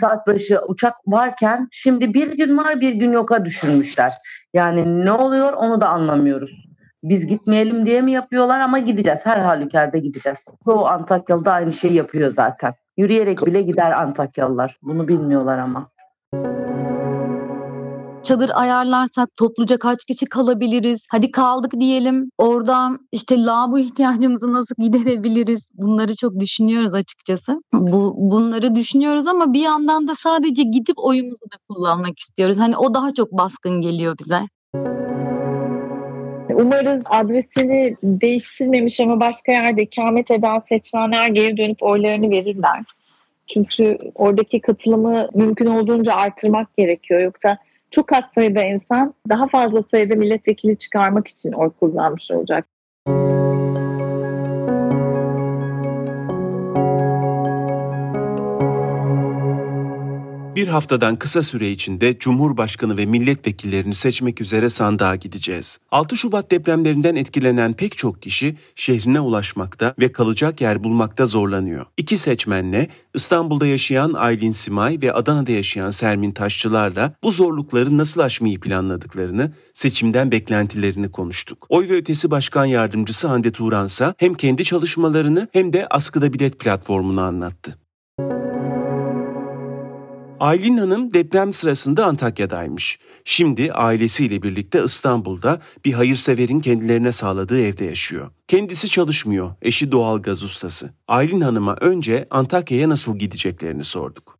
saat başı uçak varken şimdi bir gün var bir gün yoka düşürmüşler. Yani ne oluyor onu da anlamıyoruz. Biz gitmeyelim diye mi yapıyorlar ama gideceğiz. Her halükarda gideceğiz. Çoğu Antakyalı da aynı şeyi yapıyor zaten. Yürüyerek bile gider Antakyalılar. Bunu bilmiyorlar ama. Çadır ayarlarsak topluca kaç kişi kalabiliriz? Hadi kaldık diyelim. Oradan işte lavabo ihtiyacımızı nasıl giderebiliriz? Bunları çok düşünüyoruz açıkçası. Bu bunları düşünüyoruz ama bir yandan da sadece gidip oyumuzu da kullanmak istiyoruz. Hani o daha çok baskın geliyor bize. Umarız adresini değiştirmemiş ama başka yerde ikamet eden seçmenler geri dönüp oylarını verirler. Çünkü oradaki katılımı mümkün olduğunca artırmak gerekiyor. Yoksa çok az sayıda insan daha fazla sayıda milletvekili çıkarmak için oy kullanmış olacak. Bir haftadan kısa süre içinde Cumhurbaşkanı ve milletvekillerini seçmek üzere sandığa gideceğiz. 6 Şubat depremlerinden etkilenen pek çok kişi şehrine ulaşmakta ve kalacak yer bulmakta zorlanıyor. İki seçmenle İstanbul'da yaşayan Aylin Simay ve Adana'da yaşayan Sermin Taşçılar'la bu zorlukları nasıl aşmayı planladıklarını, seçimden beklentilerini konuştuk. Oy ve Ötesi Başkan Yardımcısı Hande Turansa hem kendi çalışmalarını hem de Askıda Bilet platformunu anlattı. Aylin Hanım deprem sırasında Antakya'daymış. Şimdi ailesiyle birlikte İstanbul'da bir hayırseverin kendilerine sağladığı evde yaşıyor. Kendisi çalışmıyor, eşi doğalgaz ustası. Aylin Hanım'a önce Antakya'ya nasıl gideceklerini sorduk.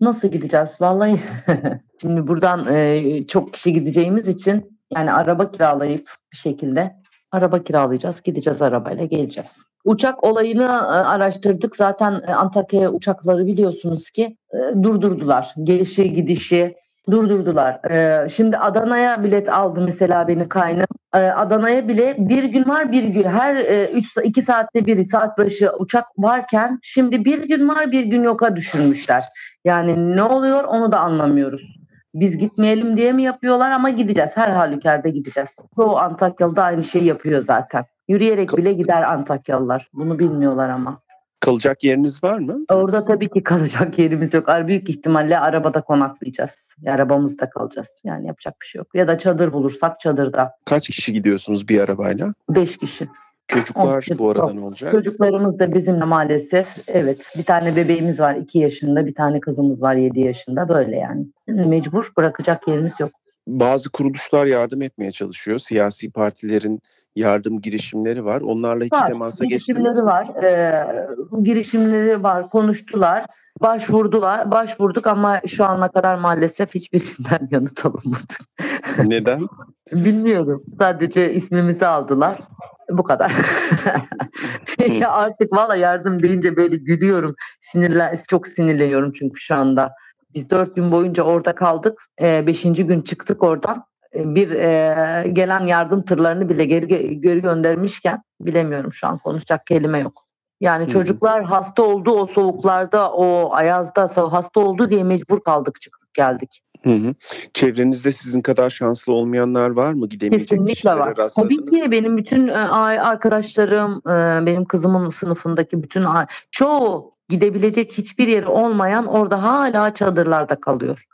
Nasıl gideceğiz? Vallahi şimdi buradan e, çok kişi gideceğimiz için yani araba kiralayıp bir şekilde araba kiralayacağız. Gideceğiz arabayla geleceğiz. Uçak olayını e, araştırdık. Zaten e, Antakya'ya uçakları biliyorsunuz ki e, durdurdular. Gelişi gidişi durdurdular. Şimdi Adana'ya bilet aldı mesela beni kaynım. Adana'ya bile bir gün var bir gün. Her 3 2 saatte bir saat başı uçak varken şimdi bir gün var bir gün yoka düşürmüşler. Yani ne oluyor onu da anlamıyoruz. Biz gitmeyelim diye mi yapıyorlar ama gideceğiz. Her halükarda gideceğiz. Çoğu Antakyalı da aynı şeyi yapıyor zaten. Yürüyerek bile gider Antakyalılar. Bunu bilmiyorlar ama. Kalacak yeriniz var mı? Orada tabii ki kalacak yerimiz yok. Büyük ihtimalle arabada konaklayacağız. Arabamızda kalacağız. Yani yapacak bir şey yok. Ya da çadır bulursak çadırda. Kaç kişi gidiyorsunuz bir arabayla? Beş kişi. Çocuklar On- bu arada yok. ne olacak? Çocuklarımız da bizimle maalesef. Evet. Bir tane bebeğimiz var iki yaşında. Bir tane kızımız var yedi yaşında. Böyle yani. Mecbur bırakacak yerimiz yok. Bazı kuruluşlar yardım etmeye çalışıyor. Siyasi partilerin yardım girişimleri var. Onlarla hiç Var. temasa geçtiniz Girişimleri mi? var. Ee, girişimleri var. Konuştular. Başvurdular. Başvurduk ama şu ana kadar maalesef hiçbirinden yanıt alınmadı. Neden? Bilmiyorum. Sadece ismimizi aldılar. Bu kadar. ya artık valla yardım deyince böyle gülüyorum. Sinirlen, çok sinirleniyorum çünkü şu anda. Biz dört gün boyunca orada kaldık. Ee, beşinci gün çıktık oradan. Bir e, gelen yardım tırlarını bile geri, geri göndermişken bilemiyorum şu an konuşacak kelime yok. Yani hı. çocuklar hasta oldu o soğuklarda, o ayazda hasta oldu diye mecbur kaldık çıktık geldik. Hı hı. Çevrenizde sizin kadar şanslı olmayanlar var mı? Gidemeyecek Kesinlikle var. Tabii ki benim bütün e, arkadaşlarım, e, benim kızımın sınıfındaki bütün çoğu gidebilecek hiçbir yeri olmayan orada hala çadırlarda kalıyor.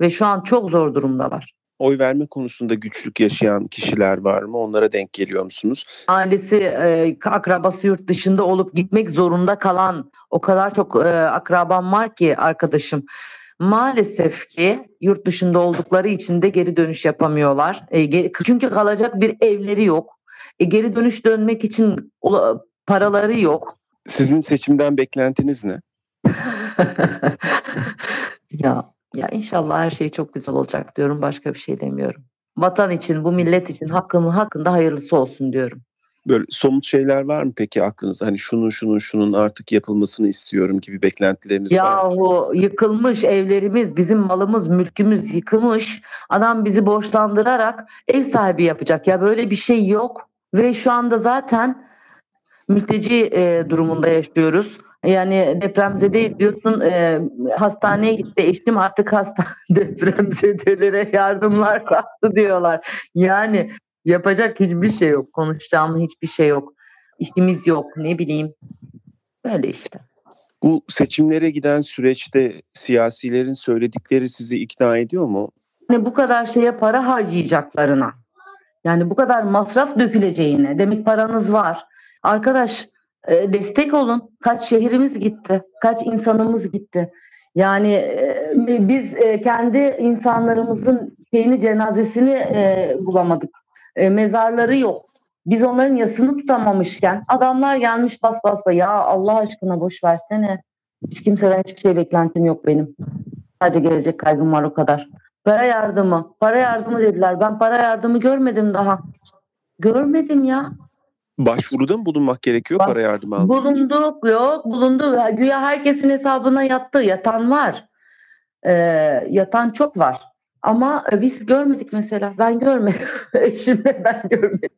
Ve şu an çok zor durumdalar. Oy verme konusunda güçlük yaşayan kişiler var mı? Onlara denk geliyor musunuz? Ailesi, e, akrabası yurt dışında olup gitmek zorunda kalan o kadar çok e, akrabam var ki arkadaşım. Maalesef ki yurt dışında oldukları için de geri dönüş yapamıyorlar. E, ge- çünkü kalacak bir evleri yok. E, geri dönüş dönmek için paraları yok. Sizin seçimden beklentiniz ne? ya inşallah her şey çok güzel olacak diyorum. Başka bir şey demiyorum. Vatan için, bu millet için hakkımın hakkında hayırlısı olsun diyorum. Böyle somut şeyler var mı peki aklınızda? Hani şunun şunun şunun artık yapılmasını istiyorum gibi beklentileriniz var mı? Yahu yıkılmış evlerimiz, bizim malımız, mülkümüz yıkılmış. Adam bizi borçlandırarak ev sahibi yapacak. Ya böyle bir şey yok. Ve şu anda zaten mülteci e, durumunda yaşıyoruz. Yani depremzedeyiz diyorsun e, hastaneye gitti eşim artık hasta depremzedelere yardımlar kalktı diyorlar. Yani yapacak hiçbir şey yok. Konuşacağım hiçbir şey yok. İşimiz yok ne bileyim. Böyle işte. Bu seçimlere giden süreçte siyasilerin söyledikleri sizi ikna ediyor mu? Hani bu kadar şeye para harcayacaklarına. Yani bu kadar masraf döküleceğine. Demek paranız var. Arkadaş e, destek olun. Kaç şehrimiz gitti. Kaç insanımız gitti. Yani e, biz e, kendi insanlarımızın şeyini cenazesini e, bulamadık. Mezarları yok. Biz onların yasını tutamamışken adamlar gelmiş bas bas bas. Ya Allah aşkına boş versene. Hiç kimseden hiçbir şey beklentim yok benim. Sadece gelecek kaygım var o kadar. Para yardımı, para yardımı dediler. Ben para yardımı görmedim daha. Görmedim ya. Başvuruda mı bulunmak gerekiyor Bak, para yardımı almak için? Bulunduk yok bulundu. Güya herkesin hesabına yattı. Yatan var. Ee, yatan çok var. Ama e, biz görmedik mesela. Ben görmedim. Eşimle ben görmedim.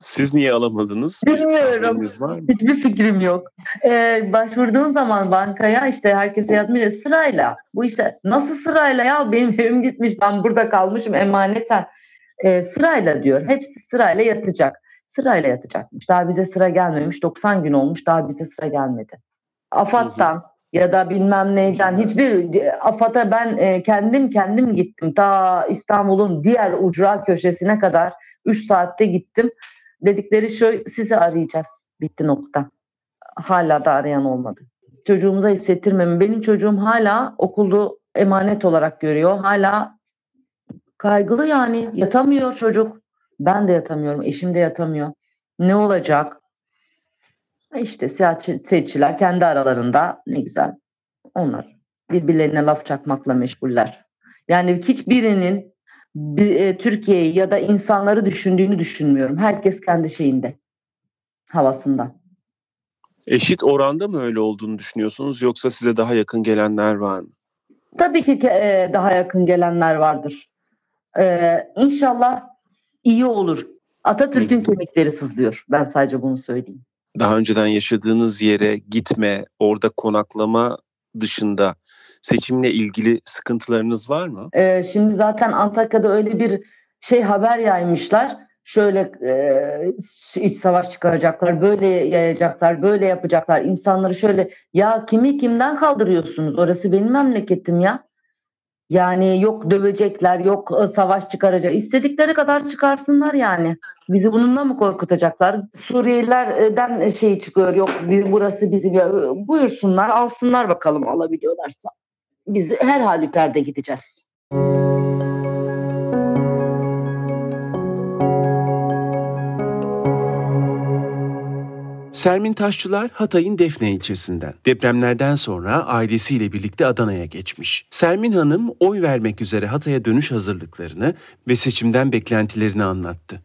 Siz niye alamadınız? Bilmiyorum. Var mı? Hiçbir fikrim yok. Ee, başvurduğun zaman bankaya işte herkese yazmış sırayla. Bu işte nasıl sırayla ya benim evim gitmiş ben burada kalmışım emaneten. Ee, sırayla diyor. Hepsi sırayla yatacak. Sırayla yatacakmış. Daha bize sıra gelmemiş. 90 gün olmuş daha bize sıra gelmedi. AFAD'dan ya da bilmem neyden hiçbir AFAD'a ben e, kendim kendim gittim. Ta İstanbul'un diğer ucra köşesine kadar 3 saatte gittim. Dedikleri şu sizi arayacağız. Bitti nokta. Hala da arayan olmadı. Çocuğumuza hissettirmemi. Benim çocuğum hala okulu emanet olarak görüyor. Hala kaygılı yani. Yatamıyor çocuk. Ben de yatamıyorum. Eşim de yatamıyor. Ne olacak? İşte siyasetçiler kendi aralarında ne güzel. Onlar birbirlerine laf çakmakla meşguller. Yani hiçbirinin bir, e, Türkiye'yi ya da insanları düşündüğünü düşünmüyorum. Herkes kendi şeyinde, havasında. Eşit oranda mı öyle olduğunu düşünüyorsunuz yoksa size daha yakın gelenler var mı? Tabii ki e, daha yakın gelenler vardır. Ee, inşallah iyi olur. Atatürk'ün kemikleri sızlıyor. Ben sadece bunu söyleyeyim. Daha önceden yaşadığınız yere gitme, orada konaklama dışında seçimle ilgili sıkıntılarınız var mı? Ee, şimdi zaten Antakya'da öyle bir şey haber yaymışlar. Şöyle e, iç savaş çıkaracaklar, böyle yayacaklar, böyle yapacaklar. İnsanları şöyle ya kimi kimden kaldırıyorsunuz? Orası benim memleketim ya. Yani yok dövecekler, yok e, savaş çıkaracak. İstedikleri kadar çıkarsınlar yani. Bizi bununla mı korkutacaklar? Suriyelilerden şey çıkıyor. Yok burası bizim. Ya, Buyursunlar, alsınlar bakalım alabiliyorlarsa. Biz her halükarda gideceğiz. Sermin Taşçılar Hatay'ın Defne ilçesinden. Depremlerden sonra ailesiyle birlikte Adana'ya geçmiş. Sermin Hanım oy vermek üzere Hatay'a dönüş hazırlıklarını ve seçimden beklentilerini anlattı.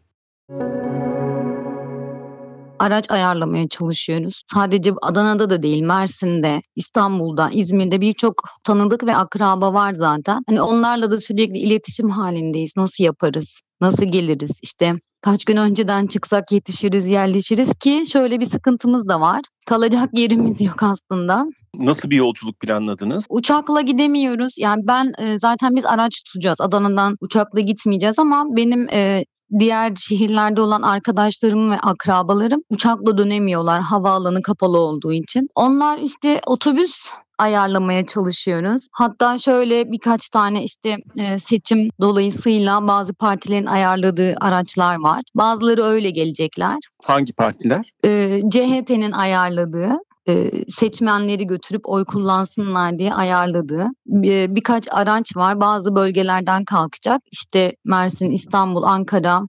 araç ayarlamaya çalışıyoruz. Sadece Adana'da da değil, Mersin'de, İstanbul'da, İzmir'de birçok tanıdık ve akraba var zaten. Hani onlarla da sürekli iletişim halindeyiz. Nasıl yaparız? Nasıl geliriz? İşte kaç gün önceden çıksak yetişiriz, yerleşiriz ki şöyle bir sıkıntımız da var. Kalacak yerimiz yok aslında. Nasıl bir yolculuk planladınız? Uçakla gidemiyoruz. Yani ben e, zaten biz araç tutacağız. Adana'dan uçakla gitmeyeceğiz ama benim e, diğer şehirlerde olan arkadaşlarım ve akrabalarım uçakla dönemiyorlar havaalanı kapalı olduğu için. Onlar işte otobüs ayarlamaya çalışıyoruz. Hatta şöyle birkaç tane işte e, seçim dolayısıyla bazı partilerin ayarladığı araçlar var. Bazıları öyle gelecekler. Hangi partiler? E, CHP'nin ayarladığı e, seçmenleri götürüp oy kullansınlar diye ayarladığı bir, birkaç araç var. Bazı bölgelerden kalkacak. İşte Mersin, İstanbul, Ankara.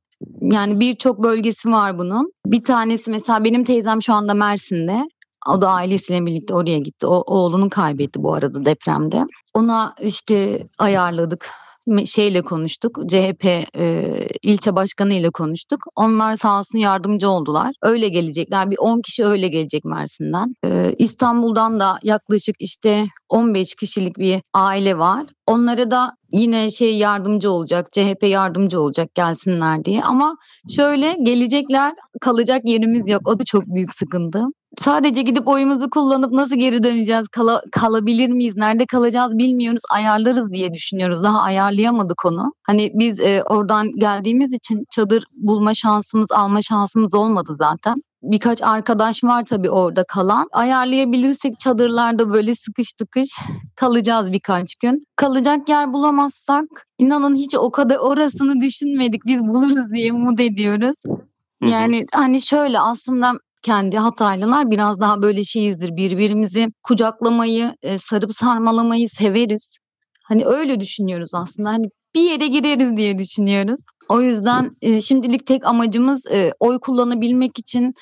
Yani birçok bölgesi var bunun. Bir tanesi mesela benim teyzem şu anda Mersin'de. O da ailesiyle birlikte oraya gitti. O oğlunu kaybetti bu arada depremde. Ona işte ayarladık şeyle konuştuk. CHP e, ilçe başkanı ile konuştuk. Onlar sağ olsun yardımcı oldular. Öyle gelecekler. Bir 10 kişi öyle gelecek Mersin'den. E, İstanbul'dan da yaklaşık işte 15 kişilik bir aile var. Onlara da yine şey yardımcı olacak. CHP yardımcı olacak gelsinler diye. Ama şöyle gelecekler kalacak yerimiz yok. O da çok büyük sıkıntı. Sadece gidip oyumuzu kullanıp nasıl geri döneceğiz? Kala- kalabilir miyiz? Nerede kalacağız bilmiyoruz. Ayarlarız diye düşünüyoruz. Daha ayarlayamadık onu. Hani biz e, oradan geldiğimiz için çadır bulma şansımız, alma şansımız olmadı zaten. birkaç arkadaş var tabii orada kalan. Ayarlayabilirsek çadırlarda böyle sıkış tıkış kalacağız birkaç gün. Kalacak yer bulamazsak inanın hiç o kadar orasını düşünmedik. Biz buluruz diye umut ediyoruz. Yani hani şöyle aslında kendi Hataylılar biraz daha böyle şeyizdir. Birbirimizi kucaklamayı, e, sarıp sarmalamayı severiz. Hani öyle düşünüyoruz aslında. Hani bir yere gireriz diye düşünüyoruz. O yüzden e, şimdilik tek amacımız e, oy kullanabilmek için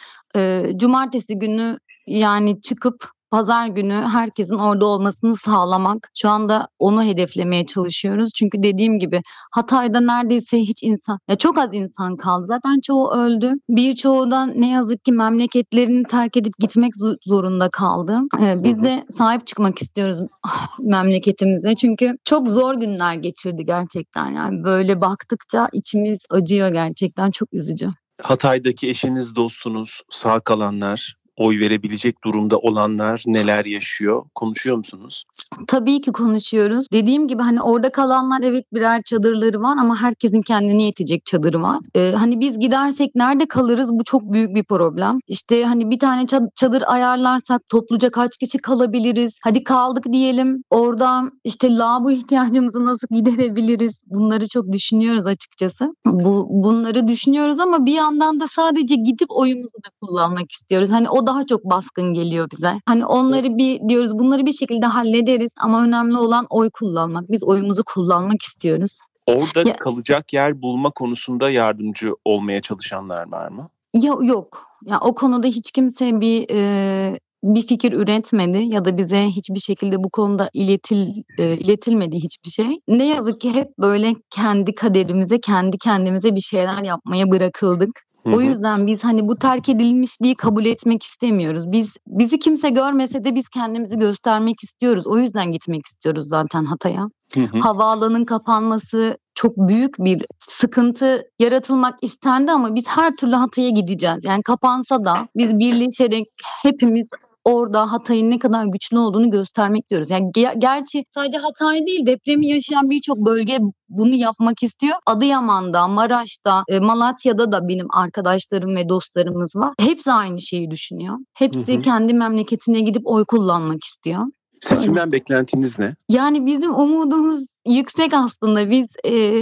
cumartesi günü yani çıkıp pazar günü herkesin orada olmasını sağlamak. Şu anda onu hedeflemeye çalışıyoruz. Çünkü dediğim gibi Hatay'da neredeyse hiç insan, ya çok az insan kaldı. Zaten çoğu öldü. Birçoğu da ne yazık ki memleketlerini terk edip gitmek zo- zorunda kaldı. Ee, biz de sahip çıkmak istiyoruz memleketimize. Çünkü çok zor günler geçirdi gerçekten. Yani böyle baktıkça içimiz acıyor gerçekten. Çok üzücü. Hatay'daki eşiniz, dostunuz, sağ kalanlar, oy verebilecek durumda olanlar neler yaşıyor? Konuşuyor musunuz? Tabii ki konuşuyoruz. Dediğim gibi hani orada kalanlar evet birer çadırları var ama herkesin kendine yetecek çadırı var. Ee, hani biz gidersek nerede kalırız bu çok büyük bir problem. İşte hani bir tane ça- çadır ayarlarsak topluca kaç kişi kalabiliriz? Hadi kaldık diyelim. Orada işte lavabo ihtiyacımızı nasıl giderebiliriz? Bunları çok düşünüyoruz açıkçası. Bu bunları düşünüyoruz ama bir yandan da sadece gidip oyumuzu da kullanmak istiyoruz. Hani o daha çok baskın geliyor bize. Hani onları bir diyoruz bunları bir şekilde hallederiz ama önemli olan oy kullanmak. Biz oyumuzu kullanmak istiyoruz. Orada Ya- kalacak yer bulma konusunda yardımcı olmaya çalışanlar var mı? Ya yok. Ya o konuda hiç kimse bir e, bir fikir üretmedi ya da bize hiçbir şekilde bu konuda iletil e, iletilmedi hiçbir şey. Ne yazık ki hep böyle kendi kaderimize, kendi kendimize bir şeyler yapmaya bırakıldık. Hı O yüzden biz hani bu terk edilmişliği kabul etmek istemiyoruz. Biz bizi kimse görmese de biz kendimizi göstermek istiyoruz. O yüzden gitmek istiyoruz zaten Hatay'a. Hı hı. Havaalanın kapanması çok büyük bir sıkıntı yaratılmak istendi ama biz her türlü Hatay'a gideceğiz. Yani kapansa da biz birleşerek hepimiz orada Hatay'ın ne kadar güçlü olduğunu göstermek diyoruz. Yani ge- gerçi sadece Hatay değil depremi yaşayan birçok bölge bunu yapmak istiyor. Adıyaman'da, Maraş'ta, e, Malatya'da da benim arkadaşlarım ve dostlarımız var. Hepsi aynı şeyi düşünüyor. Hepsi Hı hı. kendi memleketine gidip oy kullanmak istiyor. Seçimden beklentiniz ne? Yani bizim umudumuz yüksek aslında. Biz e,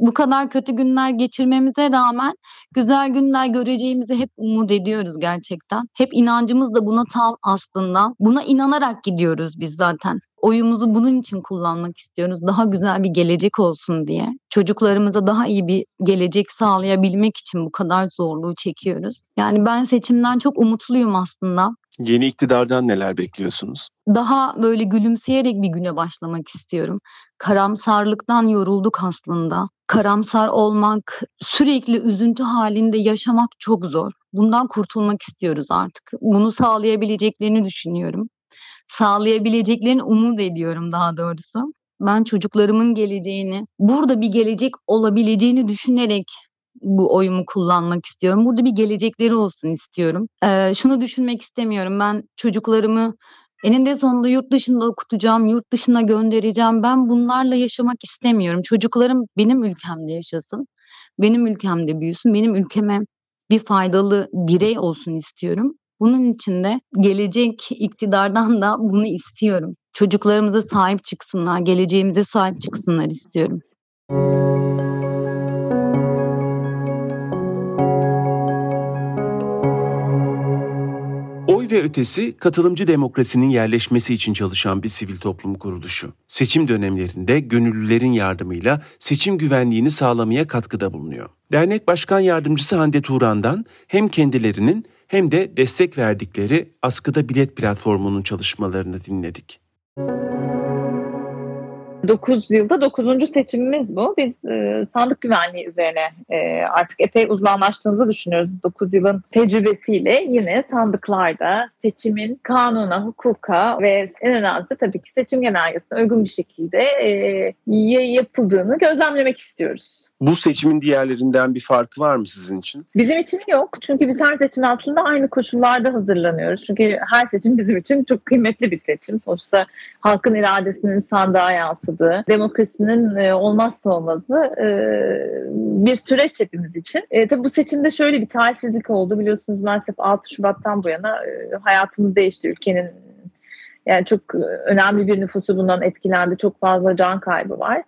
bu kadar kötü günler geçirmemize rağmen güzel günler göreceğimizi hep umut ediyoruz gerçekten. Hep inancımız da buna tam aslında. Buna inanarak gidiyoruz biz zaten. Oyumuzu bunun için kullanmak istiyoruz. Daha güzel bir gelecek olsun diye. Çocuklarımıza daha iyi bir gelecek sağlayabilmek için bu kadar zorluğu çekiyoruz. Yani ben seçimden çok umutluyum aslında Yeni iktidardan neler bekliyorsunuz? daha böyle gülümseyerek bir güne başlamak istiyorum. Karamsarlıktan yorulduk aslında. Karamsar olmak, sürekli üzüntü halinde yaşamak çok zor. Bundan kurtulmak istiyoruz artık. Bunu sağlayabileceklerini düşünüyorum. Sağlayabileceklerini umut ediyorum daha doğrusu. Ben çocuklarımın geleceğini, burada bir gelecek olabileceğini düşünerek bu oyumu kullanmak istiyorum. Burada bir gelecekleri olsun istiyorum. Ee, şunu düşünmek istemiyorum. Ben çocuklarımı eninde sonunda yurt dışında okutacağım, yurt dışına göndereceğim. Ben bunlarla yaşamak istemiyorum. Çocuklarım benim ülkemde yaşasın. Benim ülkemde büyüsün. Benim ülkeme bir faydalı birey olsun istiyorum. Bunun için de gelecek iktidardan da bunu istiyorum. Çocuklarımıza sahip çıksınlar, geleceğimize sahip çıksınlar istiyorum. Ötesi katılımcı demokrasinin yerleşmesi için çalışan bir sivil toplum kuruluşu. Seçim dönemlerinde gönüllülerin yardımıyla seçim güvenliğini sağlamaya katkıda bulunuyor. Dernek Başkan Yardımcısı Hande Turan'dan hem kendilerinin hem de destek verdikleri Askıda Bilet platformunun çalışmalarını dinledik. 9 yılda 9. seçimimiz bu. Biz e, sandık güvenliği üzerine e, artık epey uzmanlaştığımızı düşünüyoruz. 9 yılın tecrübesiyle yine sandıklarda seçimin kanuna, hukuka ve en önemlisi tabii ki seçim genelgesine uygun bir şekilde e, yapıldığını gözlemlemek istiyoruz. Bu seçimin diğerlerinden bir farkı var mı sizin için? Bizim için yok. Çünkü biz her seçime aslında aynı koşullarda hazırlanıyoruz. Çünkü her seçim bizim için çok kıymetli bir seçim. Sonuçta halkın iradesinin sandığa yansıdığı, demokrasinin e, olmazsa olmazı e, bir süreç hepimiz için. E, tabii bu seçimde şöyle bir talihsizlik oldu. Biliyorsunuz maalesef 6 Şubat'tan bu yana e, hayatımız değişti. Ülkenin yani çok önemli bir nüfusu bundan etkilendi. Çok fazla can kaybı var.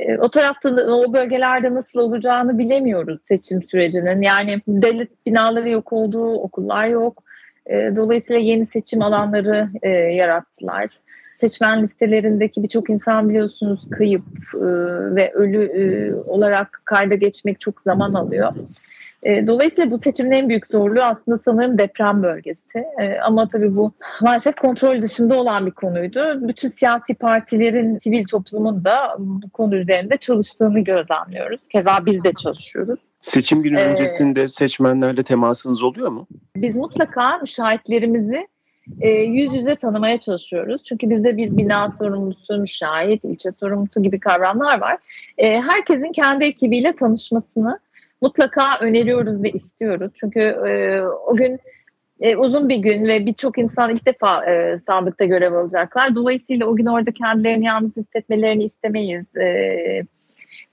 E, o tarafta o bölgelerde nasıl olacağını bilemiyoruz seçim sürecinin. Yani devlet binaları yok oldu, okullar yok. E, dolayısıyla yeni seçim alanları e, yarattılar. Seçmen listelerindeki birçok insan biliyorsunuz kayıp e, ve ölü e, olarak kayda geçmek çok zaman alıyor. E, dolayısıyla bu seçimin en büyük zorluğu aslında sanırım deprem bölgesi. E, ama tabii bu maalesef kontrol dışında olan bir konuydu. Bütün siyasi partilerin, sivil toplumun da bu konu üzerinde çalıştığını gözlemliyoruz. Keza biz de çalışıyoruz. Seçim günü Ee, öncesinde seçmenlerle temasınız oluyor mu? Biz mutlaka müşahitlerimizi e, yüz yüze tanımaya çalışıyoruz. Çünkü bizde bir bina sorumlusu, müşahit, ilçe sorumlusu gibi kavramlar var. E, herkesin kendi ekibiyle tanışmasını mutlaka öneriyoruz ve istiyoruz. Çünkü e, o gün e, uzun bir gün ve birçok insan ilk defa e, sandıkta görev alacaklar. Dolayısıyla o gün orada kendilerini yalnız hissetmelerini istemeyiz. E,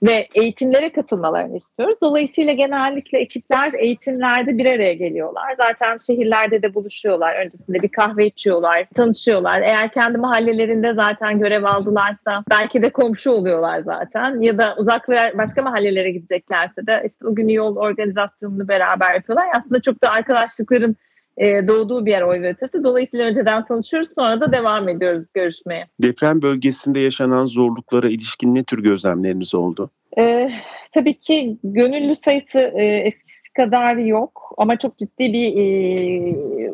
ve eğitimlere katılmalarını istiyoruz. Dolayısıyla genellikle ekipler eğitimlerde bir araya geliyorlar. Zaten şehirlerde de buluşuyorlar. Öncesinde bir kahve içiyorlar, tanışıyorlar. Eğer kendi mahallelerinde zaten görev aldılarsa belki de komşu oluyorlar zaten. Ya da uzaklara başka mahallelere gideceklerse de işte o gün yol organizasyonunu beraber yapıyorlar. Aslında çok da arkadaşlıkların e, doğduğu bir yer oy ve ötesi. Dolayısıyla önceden tanışıyoruz sonra da devam ediyoruz görüşmeye. Deprem bölgesinde yaşanan zorluklara ilişkin ne tür gözlemleriniz oldu? Ee, tabii ki gönüllü sayısı e, eskisi kadar yok ama çok ciddi bir e,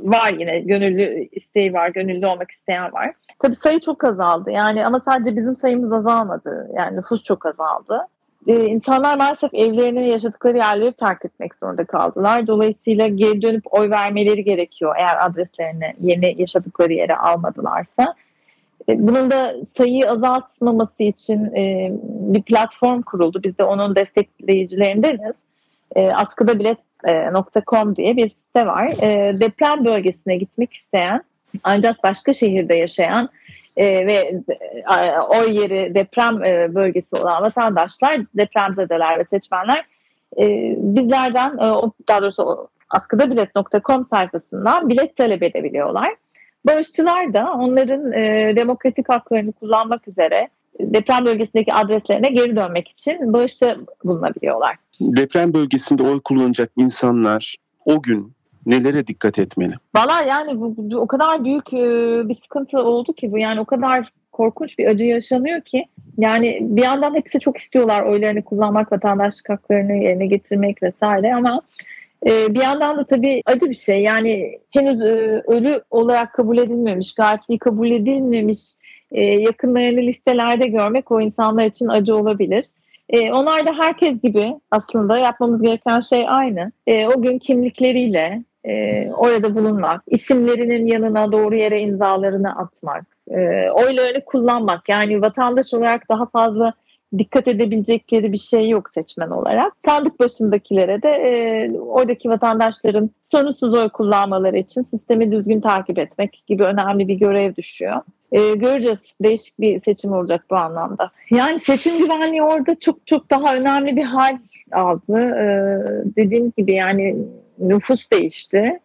var yine gönüllü isteği var, gönüllü olmak isteyen var. Tabii sayı çok azaldı yani ama sadece bizim sayımız azalmadı yani nüfus çok azaldı. Ee, insanlar maalesef evlerini, yaşadıkları yerleri terk etmek zorunda kaldılar. Dolayısıyla geri dönüp oy vermeleri gerekiyor eğer adreslerini yeni yaşadıkları yere almadılarsa. E, Bunun da sayıyı azaltmaması için e, bir platform kuruldu. Biz de onun destekleyicilerindeniz. E, askıdabilet.com diye bir site var. E, deprem bölgesine gitmek isteyen ancak başka şehirde yaşayan e, ve e, oy yeri deprem e, bölgesi olan vatandaşlar, depremzedeler ve seçmenler e, bizlerden, e, daha doğrusu askıdabilet.com sayfasından bilet talep edebiliyorlar. Bağışçılar da onların e, demokratik haklarını kullanmak üzere deprem bölgesindeki adreslerine geri dönmek için bağışta bulunabiliyorlar. Deprem bölgesinde oy kullanacak insanlar o gün nelere dikkat etmeli? Valla yani bu, bu o kadar büyük e, bir sıkıntı oldu ki bu yani o kadar korkunç bir acı yaşanıyor ki yani bir yandan hepsi çok istiyorlar oylarını kullanmak, vatandaşlık haklarını yerine getirmek vesaire ama e, bir yandan da tabii acı bir şey yani henüz e, ölü olarak kabul edilmemiş, gayepliği kabul edilmemiş e, yakınlarını listelerde görmek o insanlar için acı olabilir. Onlar da herkes gibi aslında yapmamız gereken şey aynı. O gün kimlikleriyle e, orada bulunmak, isimlerinin yanına doğru yere imzalarını atmak, e, oylarını kullanmak. Yani vatandaş olarak daha fazla dikkat edebilecekleri bir şey yok seçmen olarak. Sandık başındakilere de e, oradaki vatandaşların sorunsuz oy kullanmaları için sistemi düzgün takip etmek gibi önemli bir görev düşüyor. E, göreceğiz. Değişik bir seçim olacak bu anlamda. Yani seçim güvenliği orada çok çok daha önemli bir hal aldı. E, dediğimiz gibi yani nüfus değişti.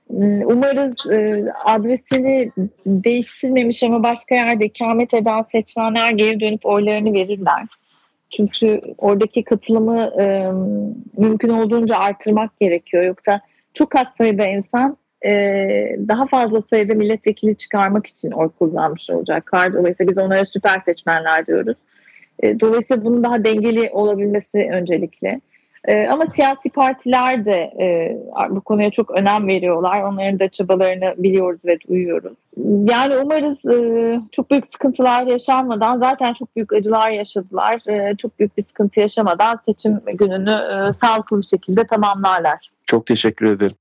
Umarız e, adresini değiştirmemiş ama başka yerde ikamet eden seçmenler geri dönüp oylarını verirler. Çünkü oradaki katılımı e, mümkün olduğunca artırmak gerekiyor. Yoksa çok az sayıda insan e, daha fazla sayıda milletvekili çıkarmak için oy kullanmış olacaklar. Dolayısıyla biz onlara süper seçmenler diyoruz. E, dolayısıyla bunun daha dengeli olabilmesi öncelikli. E, ama siyasi partiler de e, bu konuya çok önem veriyorlar. Onların da çabalarını biliyoruz ve duyuyoruz. Yani umarız e, çok büyük sıkıntılar yaşanmadan zaten çok büyük acılar yaşadılar. E, çok büyük bir sıkıntı yaşamadan seçim gününü sağlıklı bir şekilde tamamlarlar. Çok teşekkür ederim.